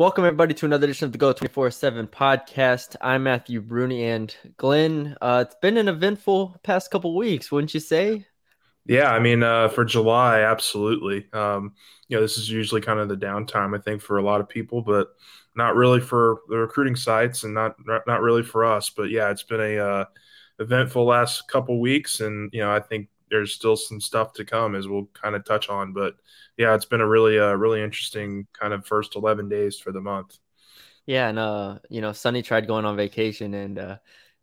Welcome, everybody, to another edition of the Geaux 24 7 podcast. I'm Matthew Bruni and Glenn. Uh, it's been an eventful past couple weeks, wouldn't you say? Yeah, I mean, uh, for July, absolutely. Um, you know, this is usually kind of the downtime, I think, for a lot of people, but not really for the recruiting sites and not not really for us. But yeah, it's been a uh, eventful last couple weeks, and you know, I think there's still some stuff to come as we'll kind of touch on. But yeah, it's been a really, uh, really interesting kind of first 11 days for the month. Yeah. And, uh, you know, Sonny tried going on vacation and, uh,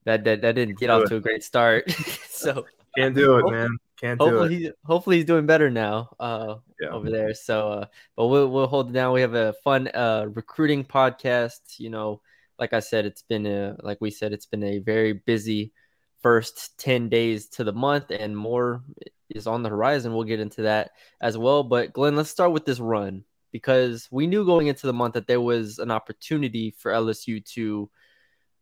that, that, that didn't get off to a great start. so can't do it, man. Can't do hopefully it. He's, hopefully he's doing better now, uh, yeah. over there. So, uh, but we'll, we'll hold it down. We have a fun, uh, recruiting podcast, you know, like I said, it's been a, like we said, it's been a very busy, first 10 days to the month and more is on the horizon. We'll get into that as well. But Glenn, let's start with this run because we knew going into the month that there was an opportunity for LSU to,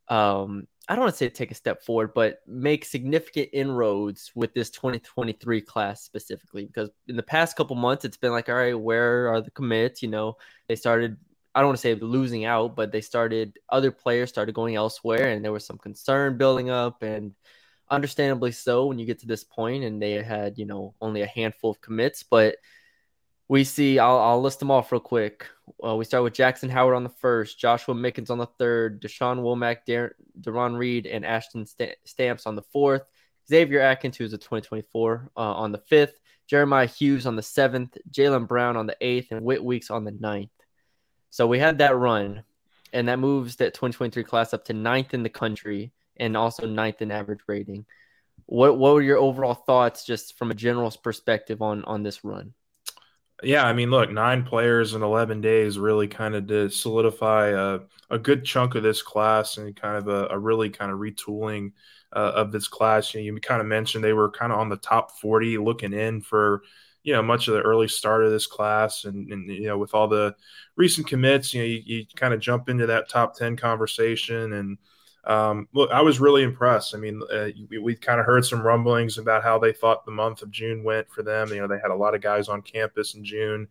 um, I don't want to say take a step forward, but make significant inroads with this 2023 class specifically. Because in the past couple months, it's been like, all right, where are the commits? You know, they started I don't want to say losing out, but they started other players started going elsewhere, and there was some concern building up, and understandably so when you get to this point, and they had you know only a handful of commits, but we see I'll, I'll list them off real quick. Uh, we start with Jackson Howard on the first, Joshua Mickens on the third, Da'Shawn Womack, Dar- Deron Reed, and Ashton St- Stamps on the fourth, Xavier Atkins, who's a 2024 uh, on the fifth, Jeremiah Hughes on the seventh, Jalen Brown on the eighth, and Whit Weeks on the ninth. So we had that run, and that moves that 2023 class up to ninth in the country and also ninth in average rating. What what were your overall thoughts, just from a general perspective, on on this run? Yeah, I mean, look, nine players in 11 days really kind of did solidify a, a good chunk of this class and kind of a, a really kind of retooling uh, of this class. You, know, you kind of mentioned they were kind of on the top 40 looking in for you know much of the early start of this class and, and you know with all the recent commits you know you, you kind of jump into that top 10 conversation and um, look i was really impressed i mean uh, we, we kind of heard some rumblings about how they thought the month of june went for them you know they had a lot of guys on campus in june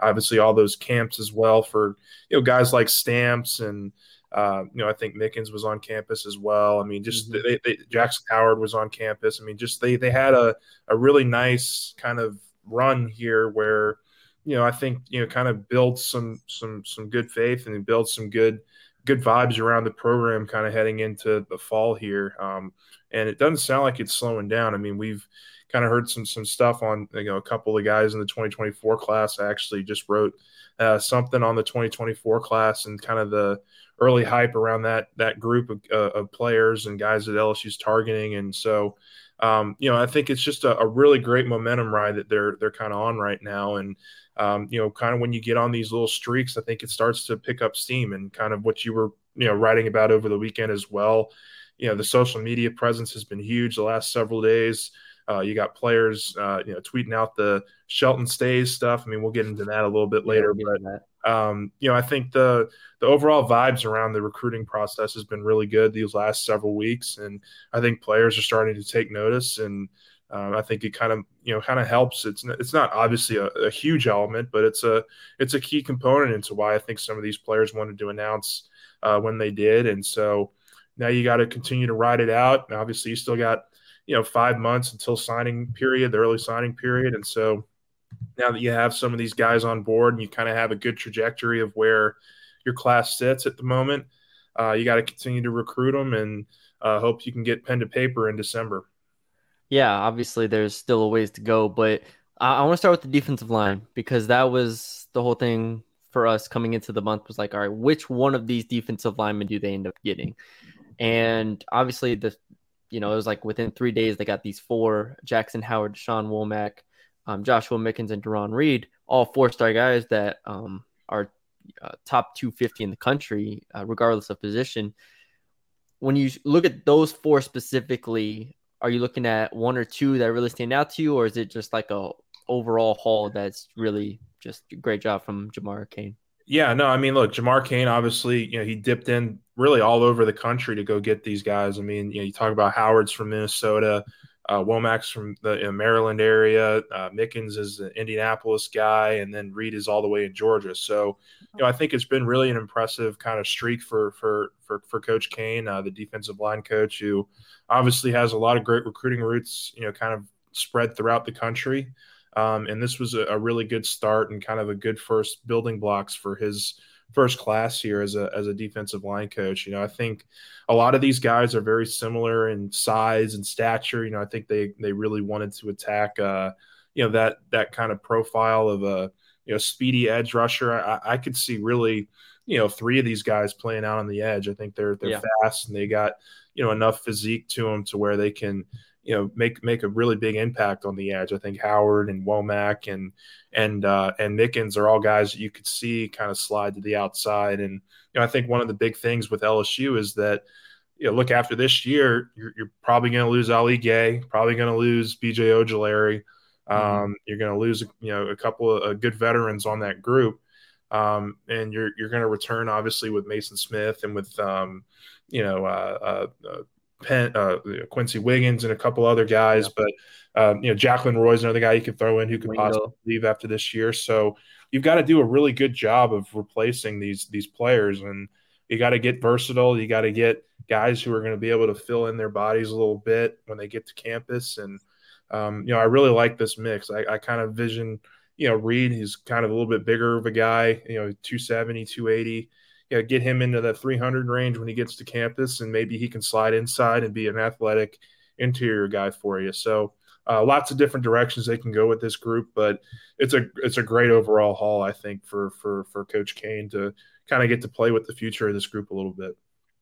obviously all those camps as well for you know guys like stamps and uh, you know, I think Mickens was on campus as well. I mean, just mm-hmm. they, they, Jackson Howard was on campus. I mean, just they they had a, a really nice kind of run here where you know I think you know kind of build some some some good faith and build some good good vibes around the program kind of heading into the fall here. Um, and it doesn't sound like it's slowing down. I mean, we've kind of heard some some stuff on you know a couple of guys in the 2024 class. I actually just wrote uh, something on the 2024 class and kind of the early hype around that that group of, uh, of players and guys that LSU's targeting. And so um, you know, I think it's just a, a, really great momentum ride that they're they're kind of on right now. And um, you know, kind of when you get on these little streaks, I think it starts to pick up steam and kind of what you were you know writing about over the weekend as well. You know, the social media presence has been huge the last several days. Uh, you got players, uh, you know, tweeting out the Shelton stays stuff. I mean, we'll get into that a little bit later, but um, you know, I think the the overall vibes around the recruiting process has been really good these last several weeks, and I think players are starting to take notice, and um, I think it kind of you know kind of helps. It's it's not obviously a, a, huge element, but it's a it's a key component into why I think some of these players wanted to announce uh, when they did, and so now you got to continue to ride it out. And obviously, you still got you know five months until signing period, the early signing period, and so now that you have some of these guys on board and you kind of have a good trajectory of where your class sits at the moment, uh, you got to continue to recruit them and uh, hope you can get pen to paper in December. Yeah, obviously there's still a ways to go, but I, I want to start with the defensive line because that was the whole thing for us coming into the month was like, all right, which one of these defensive linemen do they end up getting? And obviously the you know, it was like within three days they got these four Jackson Howard, Sean Womack, um, Joshua Mickens and Deron Reed, all four star guys that um, are uh, top 250 in the country, uh, regardless of position. When you look at those four specifically, are you looking at one or two that really stand out to you, or is it just like a overall haul that's really just a great job from Jamar Cain? Yeah, no, I mean, look, Jamar Cain, obviously, you know, he dipped in really all over the country to go get these guys. I mean, you know, you talk about Howard's from Minnesota, uh, Womack's from the Maryland area, uh, Mickens is an Indianapolis guy, and then Reed is all the way in Georgia. So, you know, I think it's been really an impressive kind of streak for for for, for Coach Cain, uh, the defensive line coach, who obviously has a lot of great recruiting routes, you know, kind of spread throughout the country. Um, and this was a, a, really good start and kind of a good first building blocks for his first class here as a as a defensive line coach. You know, I think a lot of these guys are very similar in size and stature. You know, I think they they really wanted to attack uh, you know that that kind of profile of a you know speedy edge rusher. I, I could see really you know three of these guys playing out on the edge. I think they're they're yeah. fast and they got you know enough physique to them to where they can you know make make a really big impact on the edge. I think Howard and Womack and and uh, and Mickens are all guys that you could see kind of slide to the outside. And you know, I think one of the big things with LSU is that you know, look after this year, you're, you're probably going to lose Ali Gaye, probably going to lose BJ Ojulari. Mm-hmm. Um, mm-hmm. You're going to lose, you know, a couple of good veterans on that group, um, and you're you're going to return obviously with Maason Smith and with um, you know uh, uh, uh Penn, uh, Quincy Wiggins and a couple other guys, yeah. but um, you know Jaquelin Roy's another guy you could throw in who could possibly leave after this year. So you've got to do a really good job of replacing these these players, and you got to get versatile. You got to get guys who are going to be able to fill in their bodies a little bit when they get to campus. And um, you know, I really like this mix. I, I kind of vision, you know, Reed. He's kind of a little bit bigger of a guy. You know, 270, 280 you know, get him into the 300 range when he gets to campus, and maybe he can slide inside and be an athletic interior guy for you. So uh, lots of different directions they can go with this group, but it's a it's a great overall haul, I think, for for for Coach Cain to kind of get to play with the future of this group a little bit.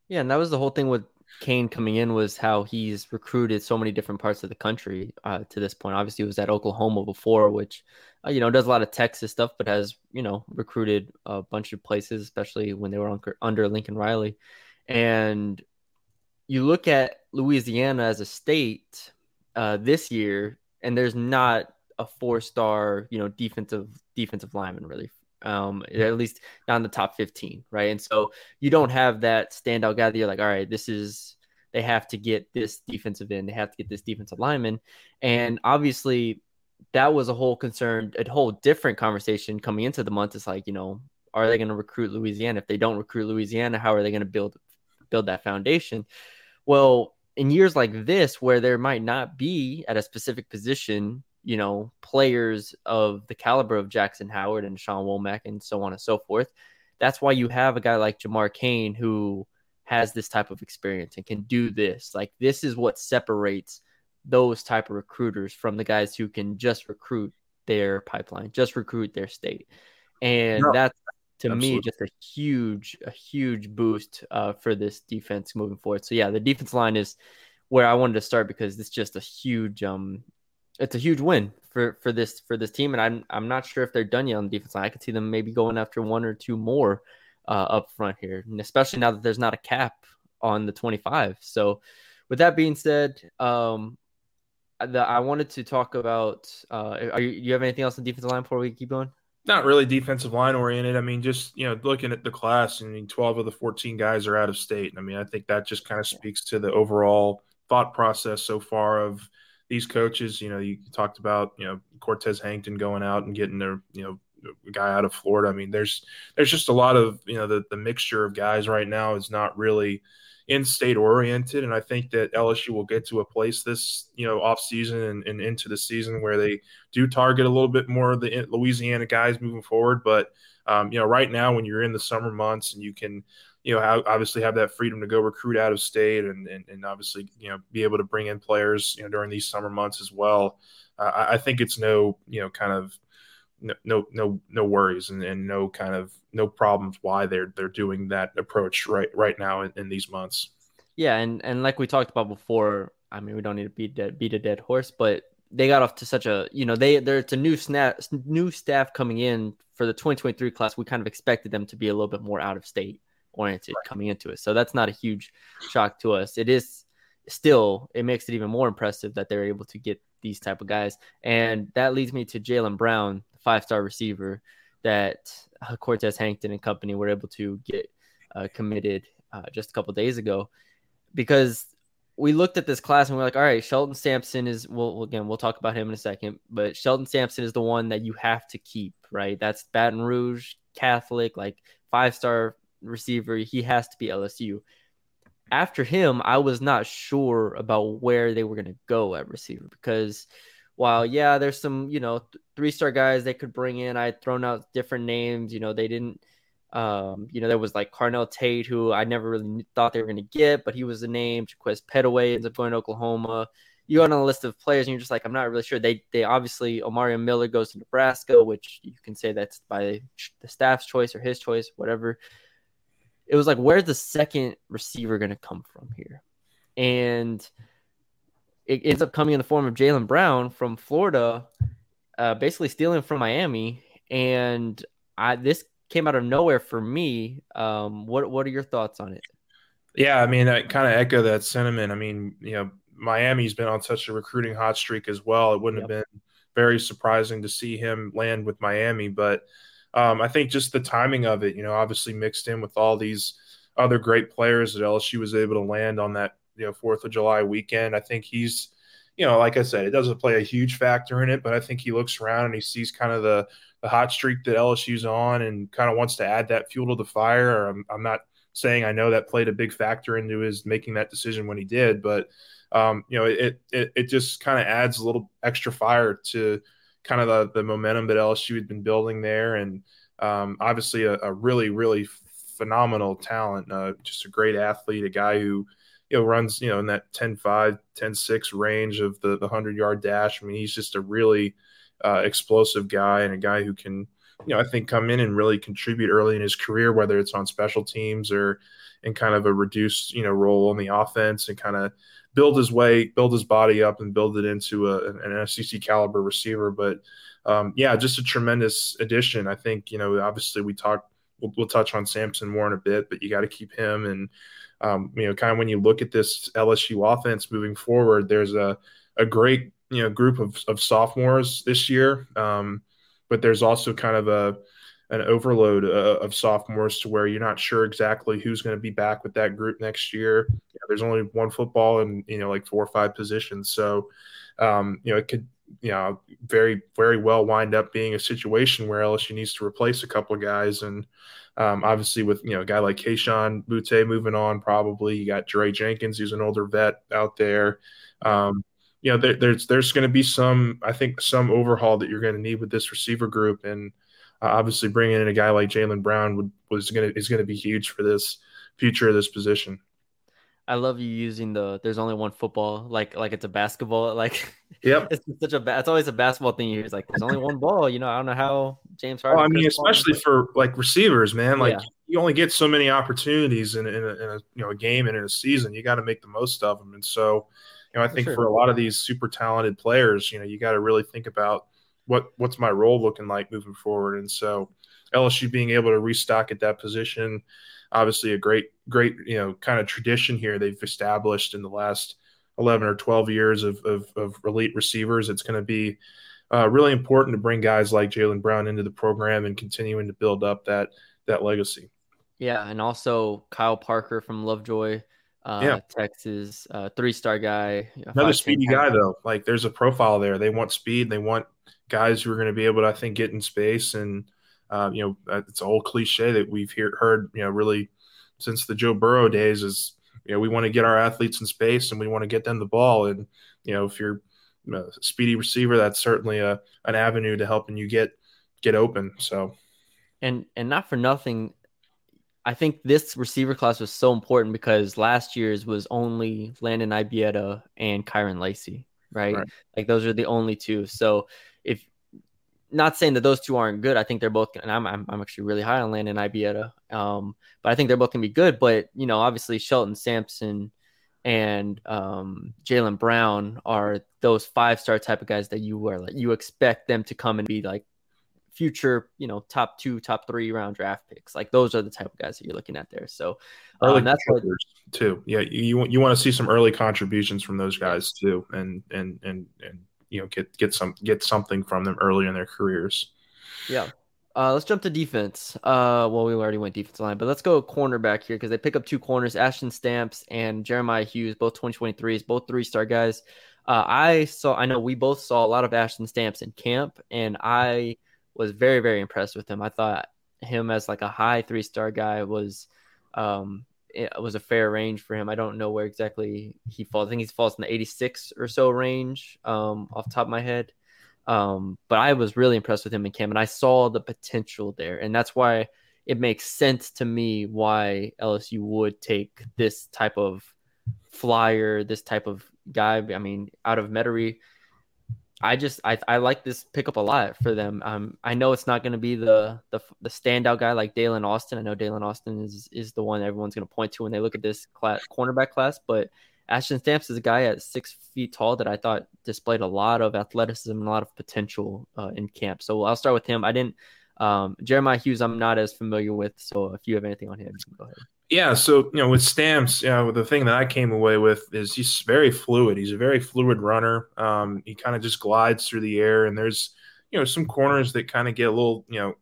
Yeah, and that was the whole thing with Cain coming in was how he's recruited so many different parts of the country uh, to this point. Obviously, he was at Oklahoma before, which uh, you know does a lot of Texas stuff, but has you know recruited a bunch of places, especially when they were on, under Lincoln Riley. And you look at Louisiana as a state uh, this year, and there's not a four-star you know defensive defensive lineman really um, at least not in the top 15, right? And so you don't have that standout guy that you're like, all right, this is they have to get this defensive end, they have to get this defensive lineman, and obviously that was a whole concern, a whole different conversation coming into the month. It's like, you know, are they going to recruit Louisiana? If they don't recruit Louisiana, how are they going to build build that foundation? Well, in years like this, where there might not be at a specific position you know, players of the caliber of Jackson Howard and Sean Womack and so on and so forth. That's why you have a guy like Jamar Cain who has this type of experience and can do this. Like this is what separates those type of recruiters from the guys who can just recruit their pipeline, just recruit their state. And no, that's to absolutely. me just a huge, a huge boost uh, for this defense moving forward. So yeah, the defense line is where I wanted to start because it's just a huge um it's a huge win for for this for this team, and I'm I'm not sure if they're done yet on the defense line. I could see them maybe going after one or two more uh, up front here, and especially now that there's not a cap on the 25. So, with that being said, um, the, I wanted to talk about. Uh, are you, you have anything else on defensive line before we keep going? Not really defensive line oriented. I mean, just you know, looking at the class, I mean, 12 of the 14 guys are out of state. I mean, I think that just kind of speaks to the overall thought process so far of these coaches, you know, you talked about, you know, Cortez Hankton going out and getting their, you know, guy out of Florida. I mean, there's there's just a lot of, you know, the the mixture of guys right now is not really in-state oriented, and I think that LSU will get to a place this, you know, off season and, and into the season where they do target a little bit more of the Louisiana guys moving forward. But um, you know, right now when you're in the summer months and you can you know, obviously have that freedom to go recruit out of state and, and, and obviously, you know, be able to bring in players, you know, during these summer months as well. Uh, I, think it's no, you know, kind of no, no, no worries and, and no kind of no problems why they're, they're doing that approach right, right now in, in these months. Yeah. And, and like we talked about before, I mean, we don't need to beat, beat a dead horse, but they got off to such a you know they they're it's a new snap new staff coming in for the 2023 class. We kind of expected them to be a little bit more out of state oriented right. coming into it, so that's not a huge shock to us. It is still it makes it even more impressive that they're able to get these type of guys, and that leads me to Jalen Brown, five star receiver that uh, Cortez Hankton and company were able to get uh, committed uh, just a couple days ago because we looked at this class and we're like, all right, Shelton Sampson is well again, we'll talk about him in a second, but Shelton Sampson is the one that you have to keep, right? That's Baton Rouge Catholic, like five star receiver. He has to be LSU. After him, I was not sure about where they were gonna go at receiver because while yeah, there's some, you know, th- three star guys they could bring in. I had thrown out different names, you know, they didn't um, you know, there was like Carnell Tate, who I never really thought they were going to get, but he was the name. Jaquez Pettaway ends up going to Oklahoma. You go on a list of players, and you're just like, I'm not really sure. They they obviously Omari Miller goes to Nebraska, which you can say that's by the staff's choice or his choice, whatever. It was like, where's the second receiver going to come from here? And it ends up coming in the form of Jalen Brown from Florida, uh, basically stealing from Miami. And I this came out of nowhere for me. Um, what what are your thoughts on it? Yeah, I mean, I kind of echo that sentiment. I mean, you know, Miami's been on such a recruiting hot streak as well. It wouldn't yep. have been very surprising to see him land with Miami, but um, I think just the timing of it, you know, obviously mixed in with all these other great players that LSU was able to land on that, you know, Fourth of July weekend. I think he's, you know, like I said, it doesn't play a huge factor in it, but I think he looks around and he sees kind of the the hot streak that LSU's on and kind of wants to add that fuel to the fire. I'm, I'm not saying I know that played a big factor into his making that decision when he did, but um, you know, it it, it just kind of adds a little extra fire to kind of the, the momentum that LSU had been building there, and um, obviously a, a, really really phenomenal talent, uh, just a great athlete, a guy who you know runs you know in that 10-5, 10-6 range of the the hundred yard dash. I mean, he's just a really uh, explosive guy and a guy who can, you know, I think come in and really contribute early in his career, whether it's on special teams or in kind of a reduced, you know, role on the offense and kind of build his way, build his body up and build it into a, an SEC caliber receiver. But um, yeah, just a tremendous addition. I think, you know, obviously we talk, we'll, we'll touch on Sampson more in a bit, but you got to keep him. And, um, you know, kind of when you look at this LSU offense moving forward, there's a, a great you know group of, of sophomores this year, um, but there's also kind of a an overload uh, of sophomores to where you're not sure exactly who's going to be back with that group next year. There's only one football and you know like four or five positions, so um, you know it could you know very very well wind up being a situation where LSU needs to replace a couple of guys and. Um, obviously, with you know a guy like Kayshon Boutte moving on, probably you got Dre Jenkins, who's an older vet out there. Um, you know, there, there's there's going to be some, I think, some overhaul that you're going to need with this receiver group, and uh, obviously bringing in a guy like Jalen Brown would was going to is going to be huge for this future of this position. I love you using the "there's only one football" like like it's a basketball. Like, yep, it's such a it's always a basketball thing. You're like, "There's only one ball." You know, I don't know how James Harden. Well, I mean, especially for like receivers, man. Like, yeah. you only get so many opportunities in, in, a, in a you know a game and in a season. You got to make the most of them, and so you know, I think for, sure. for a lot of these super talented players, you know, you got to really think about what what's my role looking like moving forward. And so LSU being able to restock at that position, obviously a great, great, you know, kind of tradition here they've established in the last 11 or 12 years of, of, of elite receivers. It's going to be uh, really important to bring guys like Jalen Brown into the program and continuing to build up that, that legacy. Yeah. And also Kyle Parker from Lovejoy uh, yeah. Texas, uh, three star guy. Another speedy guy, though. Like there's a profile there. They want speed. They want guys who are going to be able to, I think, get in space. And, uh, you know, uh, it's a whole cliche that we've hear, heard, you know, really since the Joe Burrow days is, you know, we want to get our athletes in space and we want to get them the ball. And, you know, if you're a speedy receiver, that's certainly a, an avenue to helping you get, get open. So, and, and not for nothing, I think this receiver class was so important because last year's was only Landon Ibieta and Kyren Lacy, right? right? Like those are the only two. So if not saying that those two aren't good, I think they're both, and I'm, I'm, I'm actually really high on Landon Ibieta. Um, but I think they're both gonna be good. But you know, obviously Shelton Sampson and um, Jalen Brown are those five star type of guys that you were like you expect them to come and be like future, you know, top two, top three round draft picks. Like those are the type of guys that you're looking at there. So um, that's what, too. Yeah, you want you want to see some early contributions from those guys too, and and and and you know get get some get something from them early in their careers. Yeah. Uh, let's jump to defense. Uh, well, we already went defense line, but let's go cornerback here because they pick up two corners, Ashton Stamps and Jeremiah Hughes, both 2023s, both three star guys. Uh, I saw, I know we both saw a lot of Ashton Stamps in camp, and I was very, very impressed with him. I thought him as like a high three star guy was, um, it was a fair range for him. I don't know where exactly he falls. I think he falls in the 86 or so range, um, off top of my head. Um, but I was really impressed with him in camp, and I saw the potential there, and that's why it makes sense to me why LSU would take this type of flyer, this type of guy. I mean, out of Metairie, I just I, I like this pickup a lot for them. Um, I know it's not going to be the, the the standout guy like Daylen Austin. I know Daylen Austin is is the one everyone's going to point to when they look at this class, cornerback class, but Ashton Stamps is a guy at six feet tall that I thought displayed a lot of athleticism and a lot of potential uh, in camp. So I'll start with him. I didn't um, Jeremiah Hughes. I'm not as familiar with. So if you have anything on him, go ahead. Yeah, so you know, with Stamps, you know, the thing that I came away with is he's very fluid. He's a very fluid runner. Um, he kind of just glides through the air, and there's you know some corners that kind of get a little you know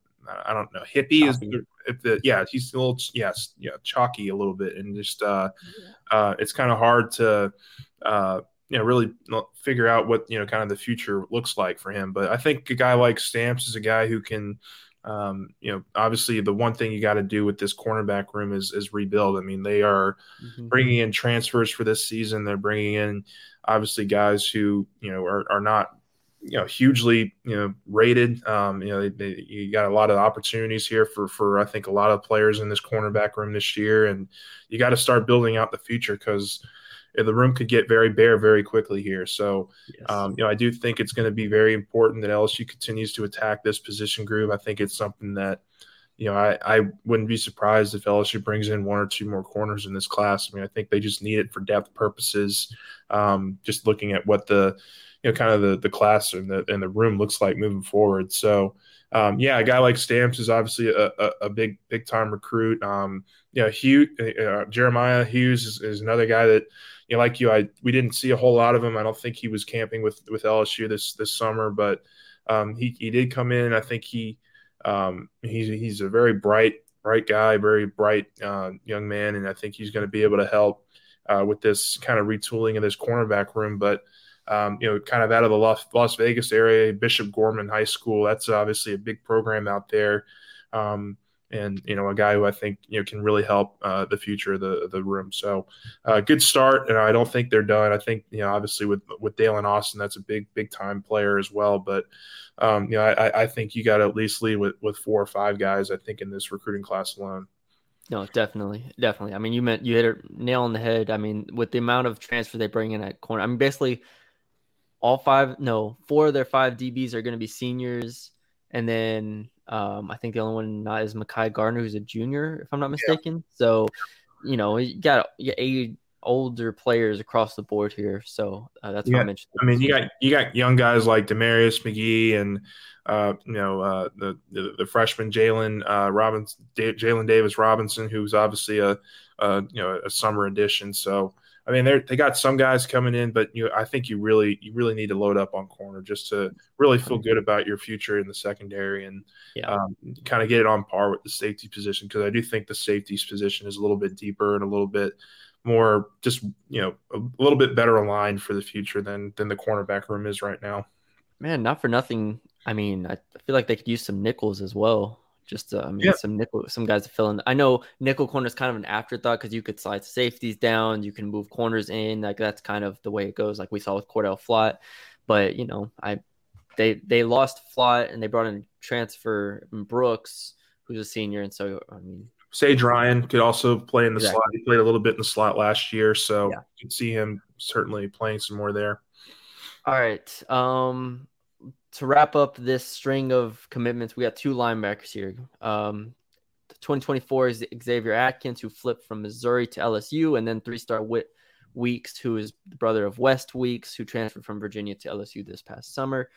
I don't know hippie is if the yeah he's a little yes yeah chalky a little bit and just uh, uh it's kind of hard to uh you know really figure out what you know kind of the future looks like for him but I think a guy like Stamps is a guy who can um, you know, obviously the one thing you got to do with this cornerback room is is rebuild. I mean, they are mm-hmm. bringing in transfers for this season. They're bringing in obviously guys who you know are, are not you know hugely you know rated. Um, you know, they, they, you got a lot of opportunities here for for I think a lot of players in this cornerback room this year, and you got to start building out the future because the room could get very bare very quickly here. So, yes. um, you know, I do think it's going to be very important that LSU continues to attack this position group. I think it's something that you know, I, I wouldn't be surprised if LSU brings in one or two more corners in this class. I mean, I think they just need it for depth purposes. Um, just looking at what the you know, kind of the the class and the and the room looks like moving forward. So, um, yeah, a guy like Stamps is obviously a, a, a big big time recruit. Um, you know, Hugh, uh, Jeremiah Hughes is, is, another guy that, you know, like you, I we didn't see a whole lot of him. I don't think he was camping with with LSU this this summer, but um, he he did come in. I think he um, he's he's a very bright bright guy, very bright uh, young man, and I think he's going to be able to help uh, with this kind of retooling of this cornerback room. But um, you know, kind of out of the Las, Vegas area, Bishop Gorman High School. That's obviously a big program out there. Um, and you know a guy who I think you know can really help uh, the future of the the room. So uh, good start, and I don't think they're done. I think you know obviously with with Daylen Austin, that's a big big time player as well. But um, you know I, I think you got to at least lead with with four or five guys. I think in this recruiting class alone. No, definitely, definitely. I mean, you meant you hit a nail on the head. I mean, with the amount of transfer they bring in at corner, I mean, basically all five, no, four of their five DBs are going to be seniors, and then um, I think the only one not is Mekhi Garner, who's a junior, if I'm not mistaken. Yeah. So, you know, you got, eight older players across the board here. So uh, that's yeah. what I mentioned. I mean, you got you got young guys like Damarius McGhee and uh, you know uh, the, the, the freshman Jalen uh, Robinson, Jalen Davis Robinson, who's obviously a, a you know a summer addition. So I mean, they they got some guys coming in, but you, I think you really you really need to load up on corner just to really feel good about your future in the secondary and yeah. um, kind of get it on par with the safety position because I do think the safeties position is a little bit deeper and a little bit more just you know a little bit better aligned for the future than than the cornerback room is right now. Man, not for nothing. I mean, I feel like they could use some nickels as well. Just uh, I mean, yeah. some nickel, some guys to fill in. I know nickel corner is kind of an afterthought because you could slide safeties down, you can move corners in. Like that's kind of the way it goes, like we saw with Cordell Flott. But you know, I they they lost Flott and they brought in transfer Brooks, who's a senior, and so I mean, Sage Ryan could also play in the exactly. slot. He played a little bit in the slot last year, so yeah. you can see him certainly playing some more there. All right. Um, to wrap up this string of commitments, we got two linebackers here. Um, 2024 is Xavier Atkins, who flipped from Missouri to LSU, and then three-star Whit Weeks, who is the brother of West Weeks, who transferred from Virginia to LSU this past summer.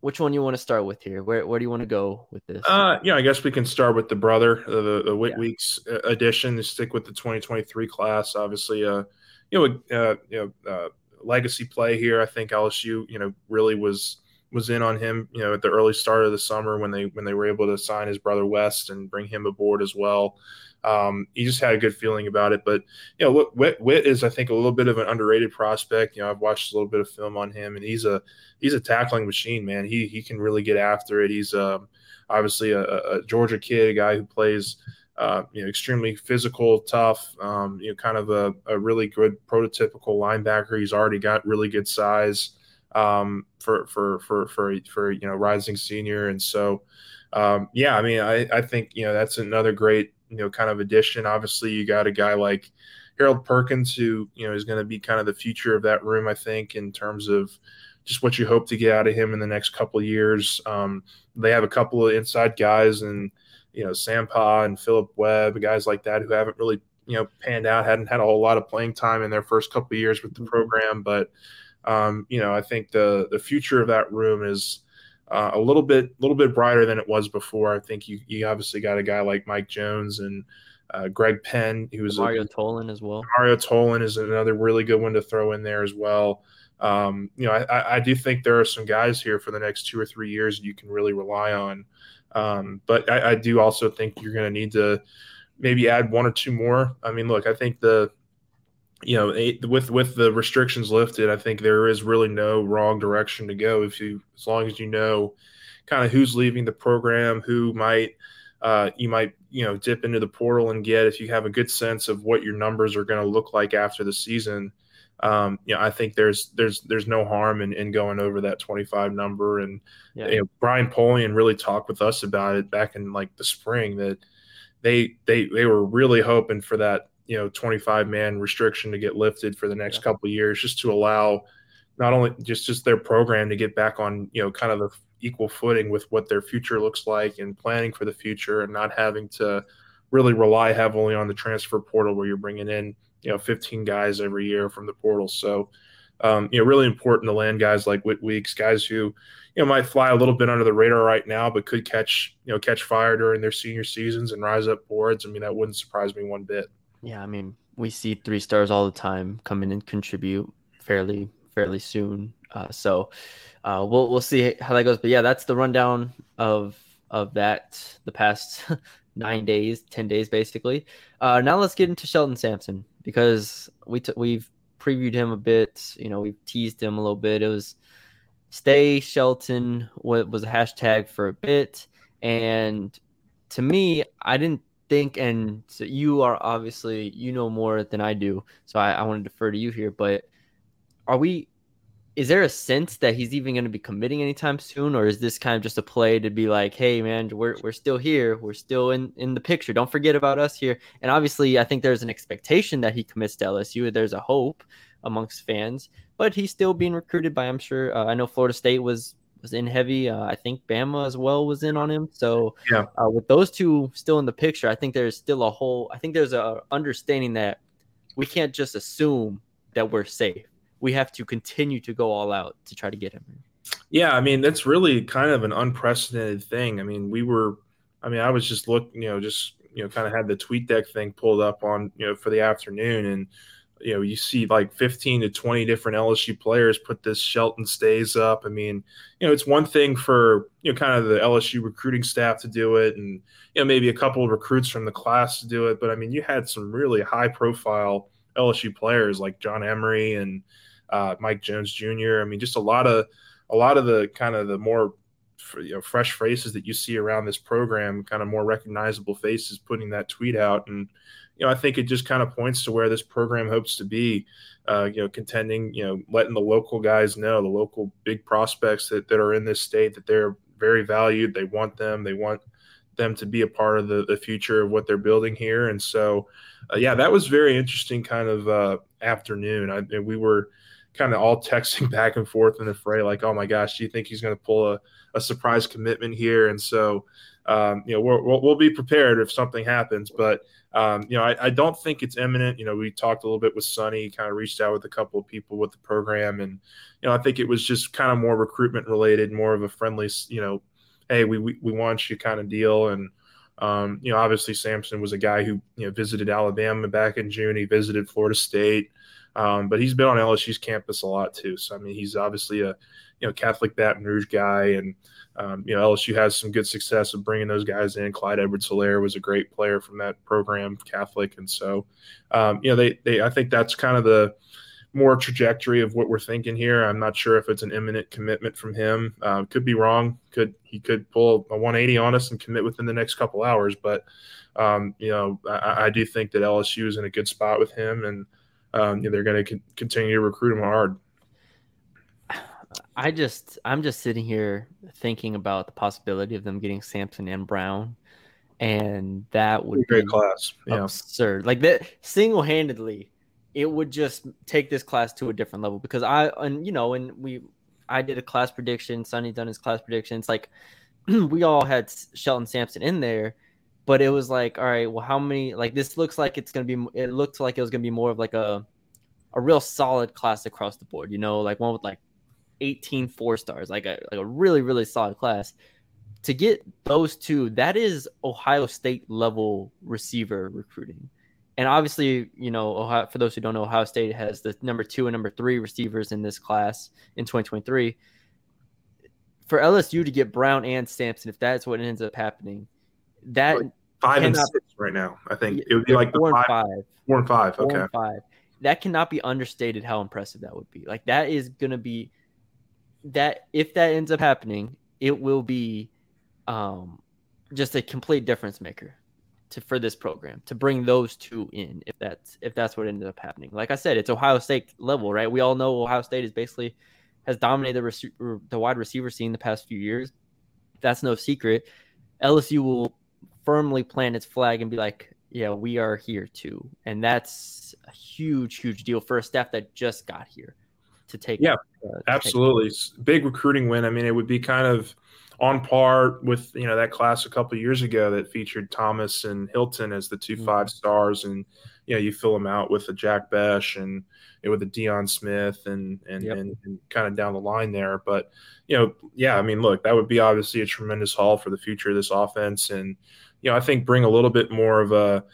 Which one you want to start with here? Where where do you want to go with this? Uh, yeah, I guess we can start with the brother, uh, the the Whit yeah. Weeks addition. To stick with the 2023 class, obviously, uh, you know, uh, you know, uh, legacy play here. I think LSU, you know, really was was in on him, you know, at the early start of the summer when they when they were able to sign his brother West and bring him aboard as well. Um, he just had a good feeling about it. But you know, Whit, Whit is I think a little bit of an underrated prospect. You know, I've watched a little bit of film on him, and he's a he's a tackling machine, man. He he can really get after it. He's um, obviously a, a, Georgia kid, a guy who plays. Uh, you know, extremely physical, tough. Um, you know, kind of a, a really good prototypical linebacker. He's already got really good size um, for for for for for you know rising senior, and so um, yeah, I mean, I I think you know that's another great you know kind of addition. Obviously, you got a guy like Harold Perkins who you know is going to be kind of the future of that room. I think in terms of just what you hope to get out of him in the next couple of years. Um, they have a couple of inside guys and you know Sampa and Philip Webb, guys like that who haven't really you know panned out, hadn't had a whole lot of playing time in their first couple of years with the mm-hmm. program, but um, you know I think the the future of that room is uh, a little bit little bit brighter than it was before. I think you you obviously got a guy like Mike Jones and uh, Greg Penn, who's Mario Tolan as well. Mario Tolan is another really good one to throw in there as well. Um, you know, I, I do think there are some guys here for the next two or three years you can really rely on. Um, but I, I, do also think you're going to need to maybe add one or two more. I mean, look, I think the you know, with with the restrictions lifted, I think there is really no wrong direction to go. If you, as long as you know, kind of who's leaving the program, who might, uh, you might, you know, dip into the portal and get. If you have a good sense of what your numbers are going to look like after the season, um, you know, I think there's there's there's no harm in, in going over that 25 number. And yeah. you know, Brian Polian really talked with us about it back in like the spring that they they they were really hoping for that you know 25 man restriction to get lifted for the next yeah. couple years just to allow not only just just their program to get back on you know kind of the equal footing with what their future looks like and planning for the future and not having to really rely heavily on the transfer portal where you're bringing in you know 15 guys every year from the portal. So um, you know really important to land guys like Whit Weeks guys who you know might fly a little bit under the radar right now but could catch you know catch fire during their senior seasons and rise up boards. I mean that wouldn't surprise me one bit yeah, I mean, we see three stars all the time come in and contribute fairly fairly soon. Uh, so uh, we'll we'll see how that goes. But yeah, that's the rundown of of that the past nine days, ten days basically. Uh, now let's get into Shelton Sampson because we t- we've previewed him a bit. You know, we've teased him a little bit. It was stay Shelton was a hashtag for a bit, and to me, I didn't think, and so you are obviously you know more than I do, so I, I want to defer to you here. But are we? Is there a sense that he's even going to be committing anytime soon, or is this kind of just a play to be like, "Hey, man, we're we're still here, we're still in in the picture. Don't forget about us here." And obviously, I think there's an expectation that he commits to LSU. There's a hope amongst fans, but he's still being recruited by. I'm sure. Uh, I know Florida State was was in heavy. Uh, I think Bama as well was in on him. So yeah. uh, with those two still in the picture, I think there's still a whole. I think there's a understanding that we can't just assume that we're safe. We have to continue to go all out to try to get him. Yeah, I mean that's really kind of an unprecedented thing. I mean, we were. I mean, I was just looking, you know, just you know, kind of had the tweet deck thing pulled up on you know for the afternoon and you know, you see like 15 to 20 different LSU players put this Shelton stays up. I mean, you know, it's one thing for, you know, kind of the LSU recruiting staff to do it and, you know, maybe a couple of recruits from the class to do it. But I mean, you had some really high profile LSU players like John Emery and uh, Mike Jones Jr. I mean, just a lot of, a lot of the kind of the more you know, fresh faces that you see around this program, kind of more recognizable faces putting that tweet out. And, you know, I think it just kind of points to where this program hopes to be. Uh, you know, contending, you know, letting the local guys know, the local big prospects that, that are in this state, that they're very valued. They want them. They want them to be a part of the, the future of what they're building here. And so, uh, yeah, that was very interesting kind of uh, afternoon. I, we were kind of all texting back and forth in the fray, like, oh my gosh, do you think he's going to pull a, a surprise commitment here? And so, um, you know, we'll, we'll, be prepared if something happens. But um, you know, I, I, don't think it's imminent. You know, we talked a little bit with Sonny, kind of reached out with a couple of people with the program, and you know, I think it was just kind of more recruitment related, more of a friendly, you know, hey, we we, we want you kind of deal, and um, you know, obviously Sampson was a guy who you know visited Alabama back in June. He visited Florida State, um, but he's been on LSU's campus a lot too. So I mean, he's obviously a you know Catholic Baton Rouge guy, and um, you know LSU has some good success of bringing those guys in. Clyde Edwards-Helaire was a great player from that program, Catholic, and so um, you know they they I think that's kind of the more trajectory of what we're thinking here. I'm not sure if it's an imminent commitment from him. Uh, could be wrong. Could he could pull a 180 on us and commit within the next couple hours? But um, you know, I, I, do think that LSU is in a good spot with him, and um, you know, they're going to continue to recruit him hard. I just, I'm just sitting here thinking about the possibility of them getting Sampson and Brown, and that would be great class, yeah. absurd. Like that, single handedly it would just take this class to a different level because I and you know and we I did a class prediction, Sonny done his class predictions. Like we all had Shelton Sampson in there, but it was like, all right, well, how many? Like this looks like it's gonna be. It looked like it was gonna be more of like a a real solid class across the board. You know, like one with like 18 four stars, like a like a really really solid class. To get those two, that is Ohio State level receiver recruiting and obviously, you know, Ohio, for those who don't know, Ohio State has the number two and number three receivers in this class in 2023. For LSU to get Brown and Sampson, if that's what ends up happening, that like five cannot, and six right now. I think it would be like four five, and five. Four and five. Four okay. And five. That cannot be understated how impressive that would be. Like that is gonna be that if that ends up happening, it will be um just a complete difference maker to for this program to bring those two in if that's if that's what ended up happening. Like I said, it's Ohio State level, right? We all know Ohio State is basically has dominated the, the wide receiver scene the past few years. That's no secret. LSU will firmly plant its flag and be like, "Yeah, we are here too," and that's a huge, huge deal for a staff that just got here to take. Yeah, uh, absolutely, take big recruiting win. I mean, it would be kind of on par with you know that class a couple years ago that featured Thomas and Hilton as the 2 mm-hmm. five stars, and you know you fill them out with a Jack Bech and you know, with a Dion Smith and and, yep. and, and kind of down the line there. But you know, yeah, I mean, look, that would be obviously a tremendous haul for the future of this offense, and you know, I think bring a little bit more of a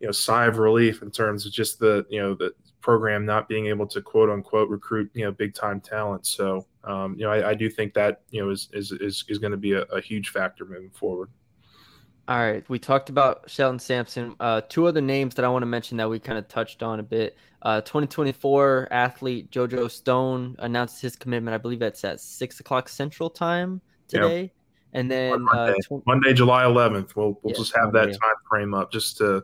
you know sigh of relief in terms of just the you know the program not being able to quote unquote recruit you know big time talent. So um, you know I, I, do think that you know is is is, is going to be a, a, huge factor moving forward. All right, we talked about Shelton Sampson. Uh, two other names that I want to mention that we kind of touched on a bit. Uh, 2024 athlete JoJo Stone announced his commitment. I believe that's at six o'clock Central Time today. Yeah. And then Monday, uh, tw- Monday, July 11th. We'll we'll yeah, just have Monday. that time frame up just to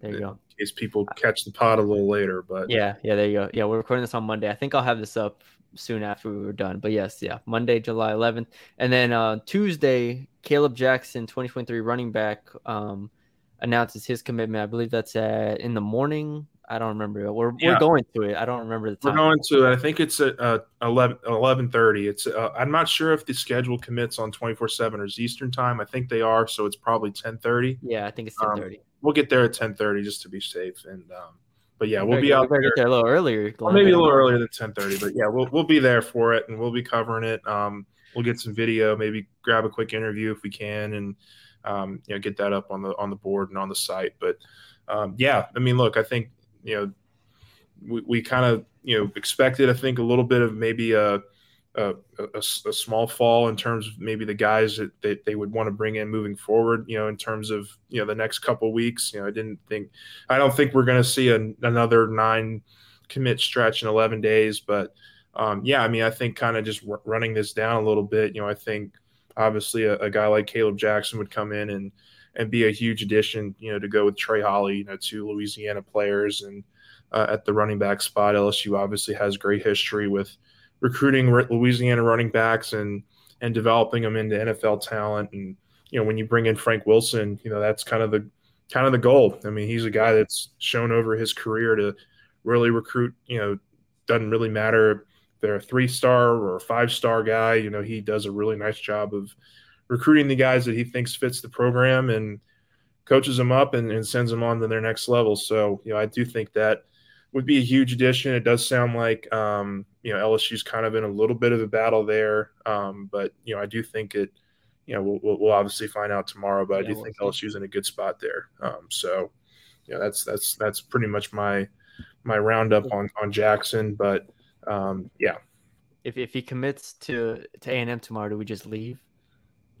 there you go In case people catch the pod a little later. But yeah, yeah, there you go. Yeah, we're recording this on Monday. I think I'll have this up soon after we were done. But yes, yeah, Monday, July 11th, and then uh, Tuesday, Caleb Jackson, 2023 running back, um, announces his commitment. I believe that's at in the morning. I don't remember. We're, yeah. we're going to it. I don't remember the time. We're going to it. I think it's at uh, 11, 11.30. It's, uh, I'm not sure if the schedule commits on 24 seven or Eastern time. I think they are. So it's probably 1030. Yeah, I think it's 1030. Um, we'll get there at 10:30 just to be safe. And um, but yeah, we'll be out there. there. a little earlier. maybe a little earlier than 10:30, but yeah, we'll we'll be there for it, and we'll be covering it. Um, we'll get some video, maybe grab a quick interview if we can, and um, you know, get that up on the on the board and on the site. But um, yeah, I mean, look, I think you know, we, we kind of you know expected, I think, a little bit of maybe a a, a, a, small fall in terms of maybe the guys that, that they would want to bring in moving forward. You know, in terms of you know the next couple weeks. You know, I didn't think I don't think we're going to see a, another nine commit stretch in 11 days, but um, yeah, I mean, I think kind of just r- running this down a little bit. You know, I think obviously a, a, guy like Caleb Jackson would come in and and be a huge addition. You know, to go with Trey Holly. You know, two Louisiana players and. Uh, at the running back spot, LSU obviously has great history with recruiting Louisiana running backs and and developing them into NFL talent. And you know, when you bring in Frank Wilson, you know that's kind of the kind of the goal. I mean, he's a guy that's shown over his career to really recruit. You know, doesn't really matter if they're a three star or a five star guy. You know, he does a really nice job of recruiting the guys that he thinks fits the program and coaches them up and, and sends them on to their next level. So, you know, I do think that would be a huge addition. It does sound like, um, you know, LSU's kind of in a little bit of a battle there. Um, but, you know, I do think it, you know, we'll, we'll obviously find out tomorrow, but yeah, I do we'll think see. LSU's in a good spot there. Um, so, yeah, that's, that's, that's pretty much my, my roundup on, on Jackson. But, um, yeah. If, if he commits to, to A&M tomorrow, do we just leave?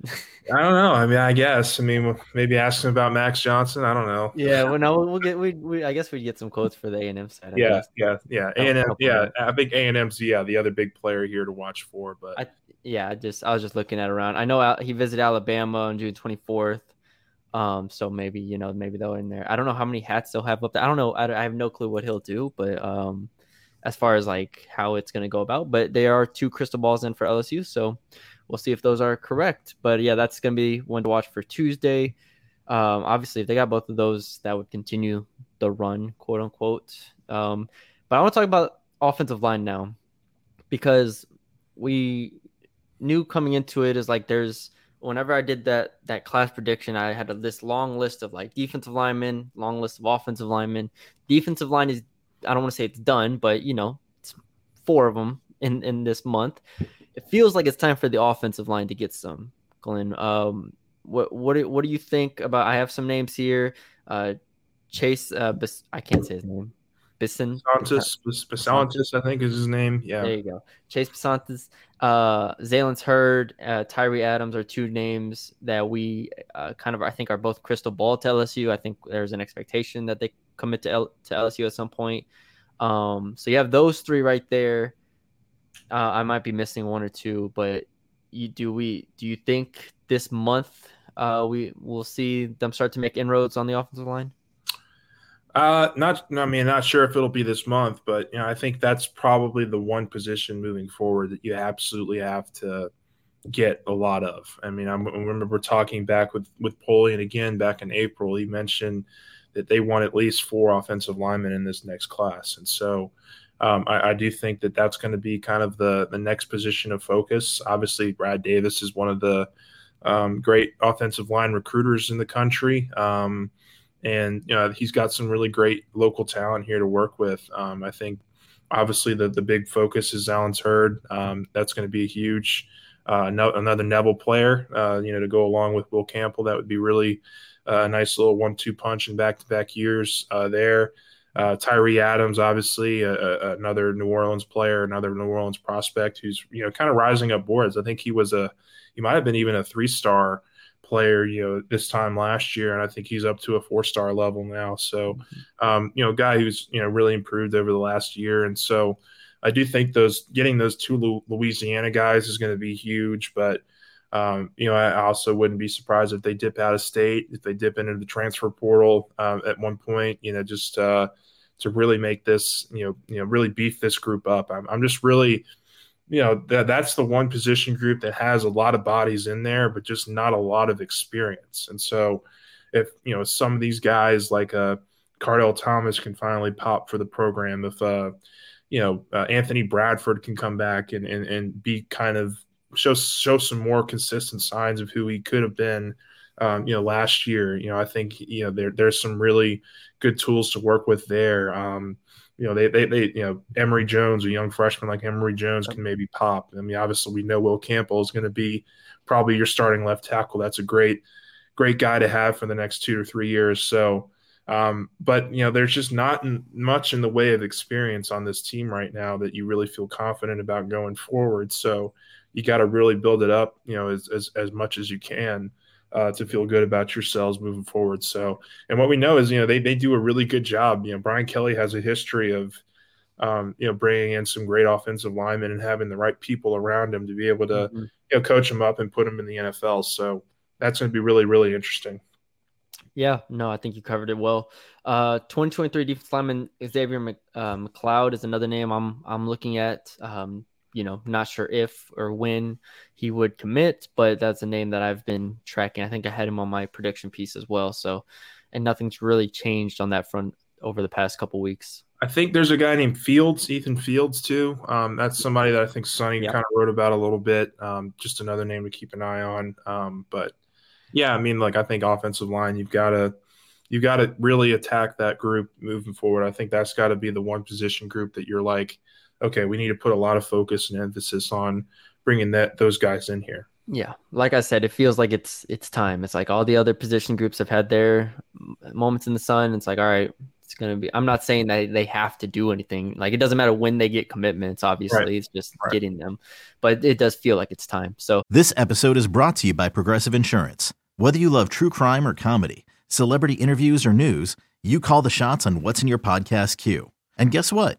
I don't know. I mean, I guess. I mean, maybe ask him about Max Johnson. I don't know. Yeah, well, no, we'll get. We, we I guess we'd get some quotes for the A and M side. Yeah, yeah, yeah. A and M. Yeah, I think A and M's yeah the other big player here to watch for. But I, yeah, I just I was just looking at around. I know he visited Alabama on June twenty fourth. Um, so maybe you know maybe they'll in there. I don't know how many hats they'll have up there. I don't know. I, I have no clue what he'll do, but um, as far as like how it's gonna go about, but there are two crystal balls in for LSU, so we'll see if those are correct. But yeah, that's going to be one to watch for Tuesday. Um, obviously, if they got both of those, that would continue the run, quote unquote. Um, but I want to talk about offensive line now because we knew coming into it is like there's whenever I did that that class prediction, I had a, this long list of like defensive linemen, long list of offensive linemen. Defensive line is I don't want to say it's done, but you know, it's four of them in in this month it feels like it's time for the offensive line to get some. Glenn, um, what what do, what do you think about? I have some names here. Uh, Chase, uh, Bis, I can't say his name. Bisson. Bisontis, I think is his name. Yeah. There you go. Chase Bisontis, uh, Zalance Heard, uh, Tyree Adams are two names that we uh, kind of, I think, are both crystal ball to LSU. I think there's an expectation that they commit to, L- to LSU at some point. Um, so you have those three right there. Uh, I might be missing one or two, but you do we do you think this month uh, we will see them start to make inroads on the offensive line? Uh, not. I mean, not sure if it'll be this month, but you know, I think that's probably the one position moving forward that you absolutely have to get a lot of. I mean, I remember talking back with with Polian again back in April. He mentioned that they want at least four offensive linemen in this next class, and so um, I, I, do think that that's going to be kind of the the next position of focus. Obviously, Brad Davis is one of the um, great offensive line recruiters in the country, um, and you know he's got some really great local talent here to work with. Um, I think obviously the the big focus is Zalance Heard. Um, that's going to be a huge uh, no, another Neville player, uh, you know, to go along with Will Campbell. That would be really uh, a nice little one-two punch in back-to-back years uh, there. Uh, Tyree Adams, obviously, a, a, another New Orleans player, another New Orleans prospect who's you know kind of rising up boards. I think he was a he might have been even a three star player, you know, this time last year, and I think he's up to a four star level now. So, mm-hmm. um, you know, guy who's you know really improved over the last year, and so I do think those getting those two Louisiana guys is going to be huge, but. Um, you know, I also wouldn't be surprised if they dip out of state, if they dip into the transfer portal uh, at one point. You know, just uh, to really make this, you know, you know, really beef this group up. I'm, I'm just really, you know, that that's the one position group that has a lot of bodies in there, but just not a lot of experience. And so, if you know some of these guys like uh, Kardell Thomas can finally pop for the program, if uh, you know uh, Anthony Bradford can come back and, and and be kind of show show some more consistent signs of who he could have been um, you know, last year. You know, I think you know there there's some really good tools to work with there. Um, you know, they, they, they, you know, Emery Jones, a young freshman like Emery Jones can maybe pop. I mean, obviously we know Will Campbell is going to be probably your starting left tackle. That's a great, great guy to have for the next two or three years. So, um, but you know, there's just not much in the way of experience on this team right now that you really feel confident about going forward. So you got to really build it up, you know, as, as, as much as you can uh, to feel good about yourselves moving forward. So, and what we know is, you know, they, they do a really good job. You know, Brian Kelly has a history of, um, you know, bringing in some great offensive linemen and having the right people around him to be able to, mm-hmm. you know, coach them up and put them in the NFL. So that's going to be really, really interesting. Yeah, no, I think you covered it well. Uh, 2023 defense lineman Xavier Mc, uh, McLeod is another name I'm I'm looking at. Um, you know, not sure if or when he would commit, but that's a name that I've been tracking. I think I had him on my prediction piece as well. So, and nothing's really changed on that front over the past couple weeks. I think there's a guy named Fields, Ethan Fields, too. Um, that's somebody that I think Sonny yep. kind of wrote about a little bit. Um, just another name to keep an eye on. Um, but Yeah, I mean, like I think offensive line, you've got to you've got to really attack that group moving forward. I think that's got to be the one position group that you're like, okay, we need to put a lot of focus and emphasis on bringing that those guys in here. Yeah, like I said, it feels like it's it's time. It's like all the other position groups have had their moments in the sun. It's like, all right, it's gonna be. I'm not saying that they have to do anything. Like it doesn't matter when they get commitments. Obviously, right. it's just right. getting them. But it does feel like it's time. So this episode is brought to you by Progressive Insurance. Whether you love true crime or comedy, celebrity interviews or news, you call the shots on what's in your podcast queue. And guess what?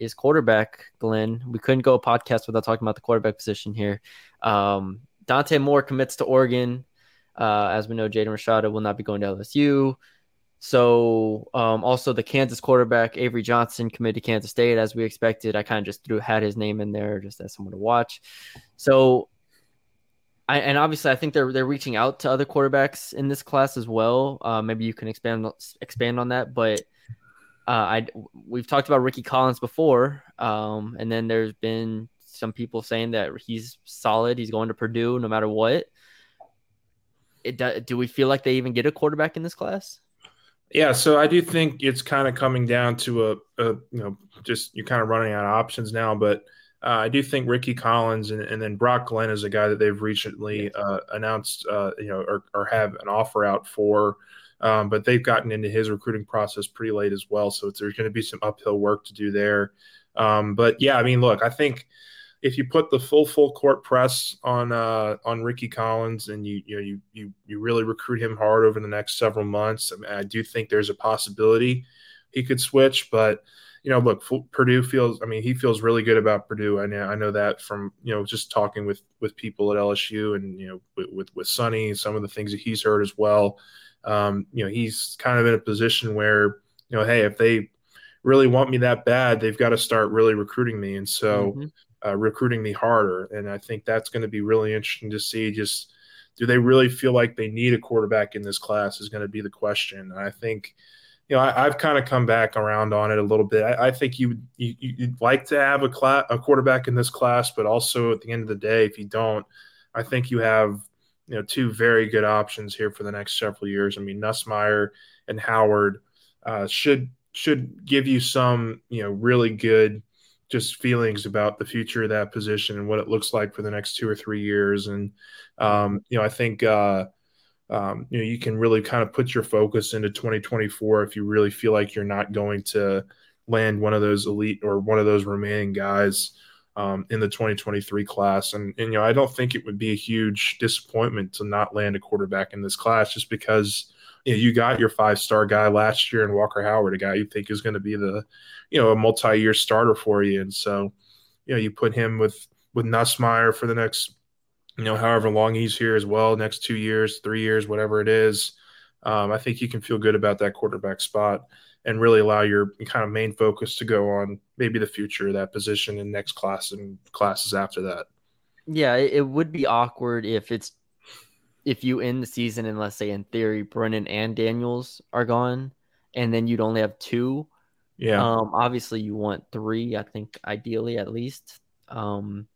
is quarterback, Glenn. We couldn't go a podcast without talking about the quarterback position here. Um, Dante Moore commits to Oregon. Uh, as we know, Jaden Rashada will not be going to LSU. So um, also the Kansas quarterback Avery Johnson committed to Kansas State as we expected. I kind of just threw had his name in there just as someone to watch. So I, and obviously I think they're they're reaching out to other quarterbacks in this class as well. Uh, maybe you can expand expand on that, but uh, I we've talked about Rickie Collins before, um, and then there's been some people saying that he's solid. He's going to Purdue no matter what it, do we feel like they even get a quarterback in this class? Yeah, so I do think it's kind of coming down to a, a you know just you're kind of running out of options now, but uh, I do think Rickie Collins and, and, then Brock Glenn is a guy that they've recently uh, announced, uh, you know, or, or, have an offer out for. Um, but they've gotten into his recruiting process pretty late as well, so there's going to be some uphill work to do there. Um, but yeah, I mean, look, I think if you put the full full court press on uh, on Rickie Collins and you you know you you you really recruit him hard over the next several months, I, mean, I do think there's a possibility he could switch. But you know, look, Purdue feels. I mean, he feels really good about Purdue. I know I know that from you know just talking with with people at LSU and you know with with, with Sonny, some of the things that he's heard as well. Um, you know, he's kind of in a position where you know, hey, if they really want me that bad, they've got to start really recruiting me, and so. Mm-hmm uh, recruiting me harder. And I think that's going to be really interesting to see. Just do they really feel like they need a quarterback in this class is going to be the question. And I think, you know, I, have kind of come back around on it a little bit. I, I think you, you you'd like to have a class, a quarterback in this class, but also at the end of the day, if you don't, I think you have you know two very good options here for the next several years. I mean, Nussmeier and Howard uh, should should give you some you know really good just feelings about the future of that position and what it looks like for the next two or three years. And um, you know, I think uh, um, you know you can really kind of put your focus into 2024 if you really feel like you're not going to land one of those elite or one of those remaining guys um, in the 2023 class. And, and you know, I don't think it would be a huge disappointment to not land a quarterback in this class just because you know, you got your five star guy last year and Walker Howard, a guy you think is going to be the, you know, a multi year starter for you. And so, you know, you put him with with Nussmeier for the next, you know, however long he's here as well, next two years, three years, whatever it is. Um, I think you can feel good about that quarterback spot and really allow your kind of main focus to go on maybe the future of that position in next class and classes after that. Yeah, it would be awkward if it's if you end the season and let's say in theory Brennan and Daniels are gone, and then you'd only have two. Yeah. Um, obviously you want three, I think ideally at least. Um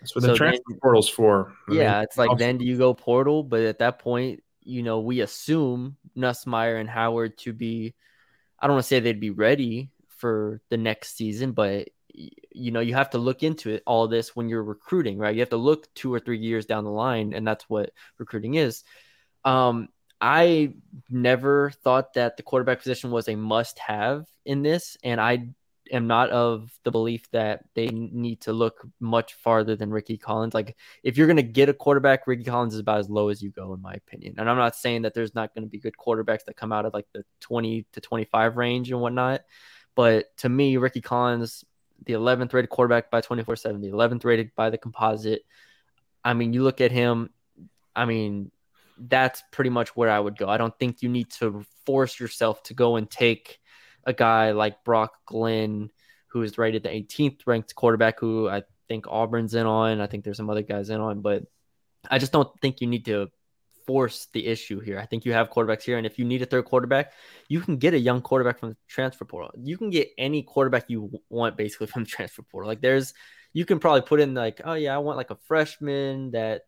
That's what so the transfer then, portal's for. I yeah, mean, it's like also- then do you go portal? But at that point, you know, we assume Nussmeier and Howard to be I don't want to say they'd be ready for the next season, but you know you have to look into it all this when you're recruiting right? You have to look two or three years down the line and that's what recruiting is. Um i never thought that the quarterback position was a must have in this and i am not of the belief that they need to look much farther than Rickie Collins. Like if you're going to get a quarterback, Rickie Collins is about as low as you go in my opinion. And I'm not saying that there's not going to be good quarterbacks that come out of like the 20 to 25 range and whatnot. But to me, Rickie Collins the 11th rated quarterback by 24 7, the 11th rated by the composite. I mean, you look at him, I mean, that's pretty much where I would go. I don't think you need to force yourself to go and take a guy like Brock Glenn, who is rated the 18th ranked quarterback, who I think Auburn's in on. I think there's some other guys in on, but I just don't think you need to force the issue here. I think you have quarterbacks here, and if you need a third quarterback, you can get a young quarterback from the transfer portal. You can get any quarterback you want basically from the transfer portal. Like there's, you can probably put in like, oh yeah, I want like a freshman that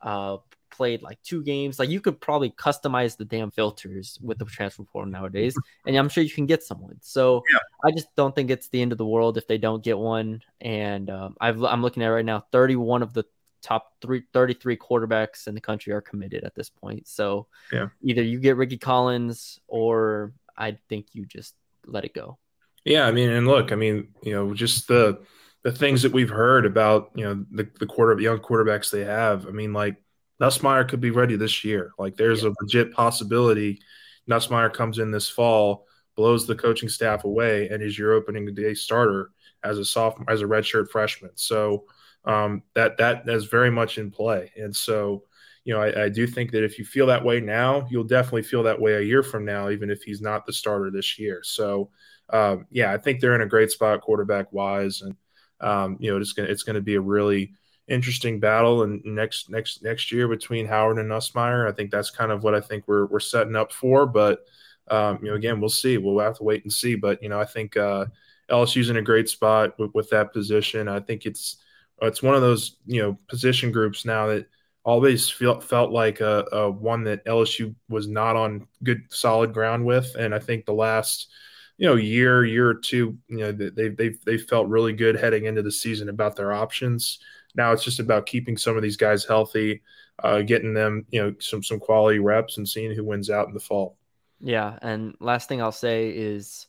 uh, played like two games. Like you could probably customize the damn filters with the transfer portal nowadays, and I'm sure you can get someone. So yeah. I just don't think it's the end of the world if they don't get one. And um, i am looking at right now, 31 of the top three, 33 quarterbacks in the country are committed at this point. So yeah. either you get Rickie Collins or I think you just let it go. Yeah, I mean, and look, I mean, you know, just the the things that we've heard about, you know, the the quarter young quarterbacks they have. I mean, like Nussmeier could be ready this year. Like there's yeah. a legit possibility Nussmeier comes in this fall, blows the coaching staff away, and is your opening day starter as a sophomore, as a redshirt freshman. So um, that that is very much in play. And so, you know, I, I, do think that if you feel that way now, you'll definitely feel that way a year from now, even if he's not the starter this year. So, um, yeah, I think they're in a great spot quarterback wise, and um, you know, it's gonna it's gonna be a really interesting battle and next next next year between Howard and Nussmeier. I think that's kind of what I think we're we're setting up for. But um, you know, again, we'll see. We'll have to wait and see. But you know, I think uh, LSU's in a great spot with, with that position. I think it's it's one of those you know position groups now that always felt felt like a, a, one that LSU was not on good solid ground with, and I think the last you know year year or two you know they they they felt really good heading into the season about their options. Now it's just about keeping some of these guys healthy, uh, getting them you know some some quality reps, and seeing who wins out in the fall. Yeah, and last thing I'll say is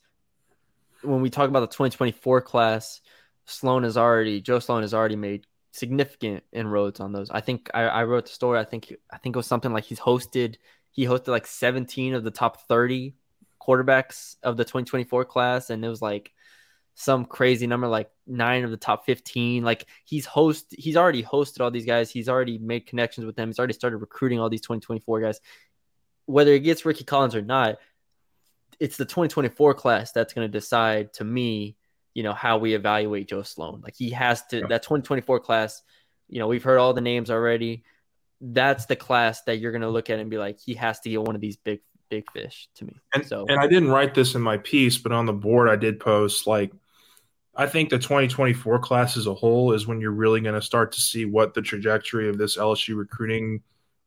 when we talk about the 2024 class Sloan has already Joe Sloan has already made significant inroads on those. I think I, I wrote the story. I think I think it was something like he's hosted he hosted like 17 of the top 30 quarterbacks of the 2024 class, and it was like some crazy number like nine of the top 15 like he's host he's already hosted all these guys he's already made connections with them he's already started recruiting all these 2024 guys whether it gets rickie collins or not it's the 2024 class that's going to decide to me you know how we evaluate Joe Sloan. Like he has to that 2024 class. You know, we've heard all the names already. That's the class that you're going to look at and be like, he has to get one of these big big fish to me. And, so, and I didn't write this in my piece, but on the board I did post like I think the 2024 class as a whole is when you're really going to start to see what the trajectory of this LSU recruiting,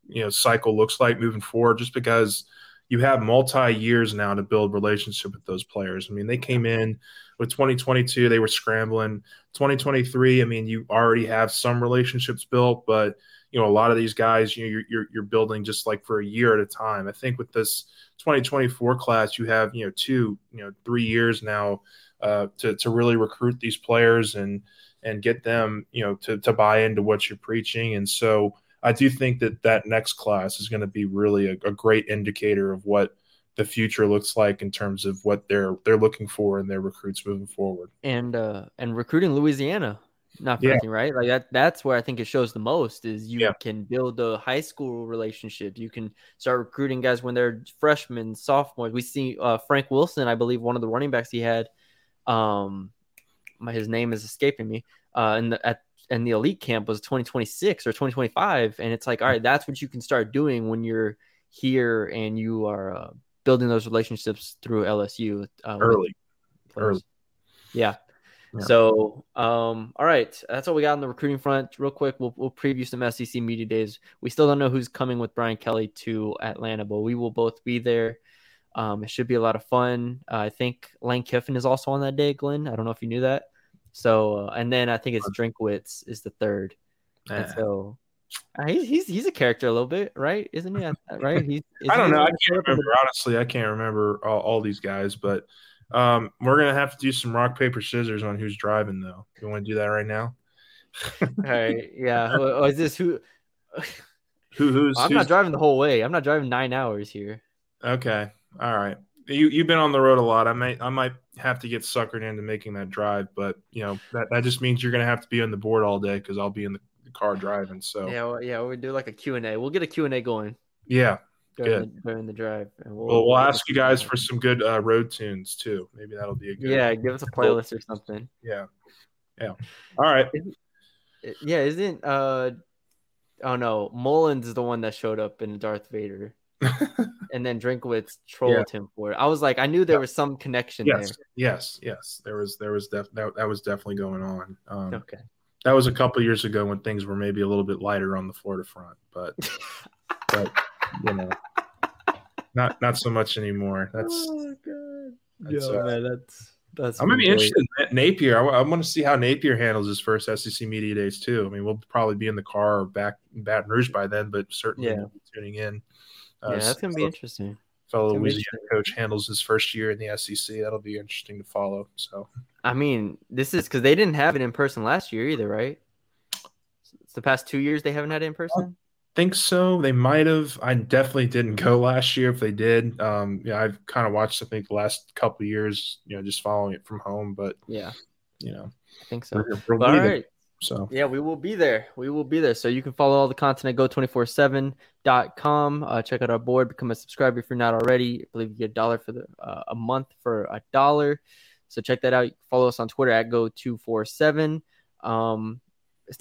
you know, cycle looks like moving forward. Just because you have multi years now to build relationship with those players. I mean, they came in with 2022, they were scrambling. 2023, I mean, you already have some relationships built, but you know, a lot of these guys, you know, you're, you're, you're building just like for a year at a time. I think with this 2024 class, you have, you know, two, you know, three years now uh, to, to really recruit these players and, and get them, you know, to, to buy into what you're preaching. And so I do think that that next class is going to be really a, a great indicator of what the future looks like in terms of what they're they're looking for in their recruits moving forward. And uh and recruiting Louisiana, not for yeah. anything, right? Like that that's where I think it shows the most is you yeah. can build a high school relationship. You can start recruiting guys when they're freshmen, sophomores. We see uh Frank Wilson, I believe one of the running backs he had, um my, his name is escaping me. Uh in the at and the elite camp was 2026 or 2025 and it's like all right that's what you can start doing when you're here and you are uh, building those relationships through LSU uh, early. Early. Yeah. yeah. So, um, all right, that's all we got on the recruiting front. Real quick, we'll, we'll preview some SEC media days. We still don't know who's coming with Brian Kelly to Atlanta, but we will both be there. Um, it should be a lot of fun. Uh, I think Lane Kiffin is also on that day, Glenn. I don't know if you knew that. So, uh, and then I think it's Drinkwitz is the third. And so uh, he's, he's he's a character a little bit, right? Isn't he? Right? He's, I don't know. I can't remember. Honestly, I can't remember all, all these guys, but um, we're gonna have to do some rock paper scissors on who's driving, though. You want to do that right now? all right. Yeah. Oh, is this who? who who's? I'm who's... not driving the whole way. I'm not driving nine hours here. Okay. All right. You you've been on the road a lot. I might I might have to get suckered into making that drive, but you know that, that just means you're gonna have to be on the board all day because I'll be in the car driving. So yeah, well, yeah, we do like a Q and A. We'll get a Q and A going. Yeah, during, the, during the drive. And we'll, well, we'll ask you guys for some good uh, road tunes too. Maybe that'll be a good. Yeah, give us a playlist or something. Yeah, yeah. All right. yeah, isn't uh, oh no, Mullins is the one that showed up in Darth Vader. and then Drinkwitz trolled yeah. him for it. I was like, I knew there yeah. was some connection yes. there. Yes, yes, there was, there was def- that, that was definitely going on. Um, okay, that was a couple years ago when things were maybe a little bit lighter on the Florida front, but, but you know, not not so much anymore. That's, oh, God. That's, Yo, uh, man, that's that's. I'm gonna be interested in Napier. I, I want to see how Napier handles his first SEC media days too. I mean, we'll probably be in the car or back in Baton Rouge by then, but certainly yeah. tuning in. Uh, yeah, that's gonna be interesting. Fellow Louisiana coach handles his first year in the SEC. That'll be interesting to follow. So, I mean, this is because they didn't have it in person last year either, right? It's the past two years they haven't had it in person think so. They might have. I definitely didn't go last year. If they did, um, yeah, I've kind of watched. I think the last couple years, you know, just following it from home. But yeah, you know, I think so. We're, we're all right. So yeah, we will be there. We will be there. So you can follow all the content at geaux247.com. Uh, check out our board, become a subscriber if you're not already. I believe you get a dollar for the uh, a month for a dollar. So check that out. Follow us on Twitter at Geaux247. Um,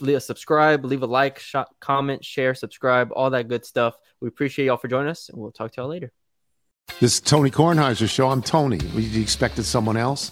leave a subscribe, leave a like, shot, comment, share, subscribe, all that good stuff. We appreciate y'all for joining us, and we'll talk to y'all later. This is Tony Kornheiser show. I'm Tony. You expected someone else?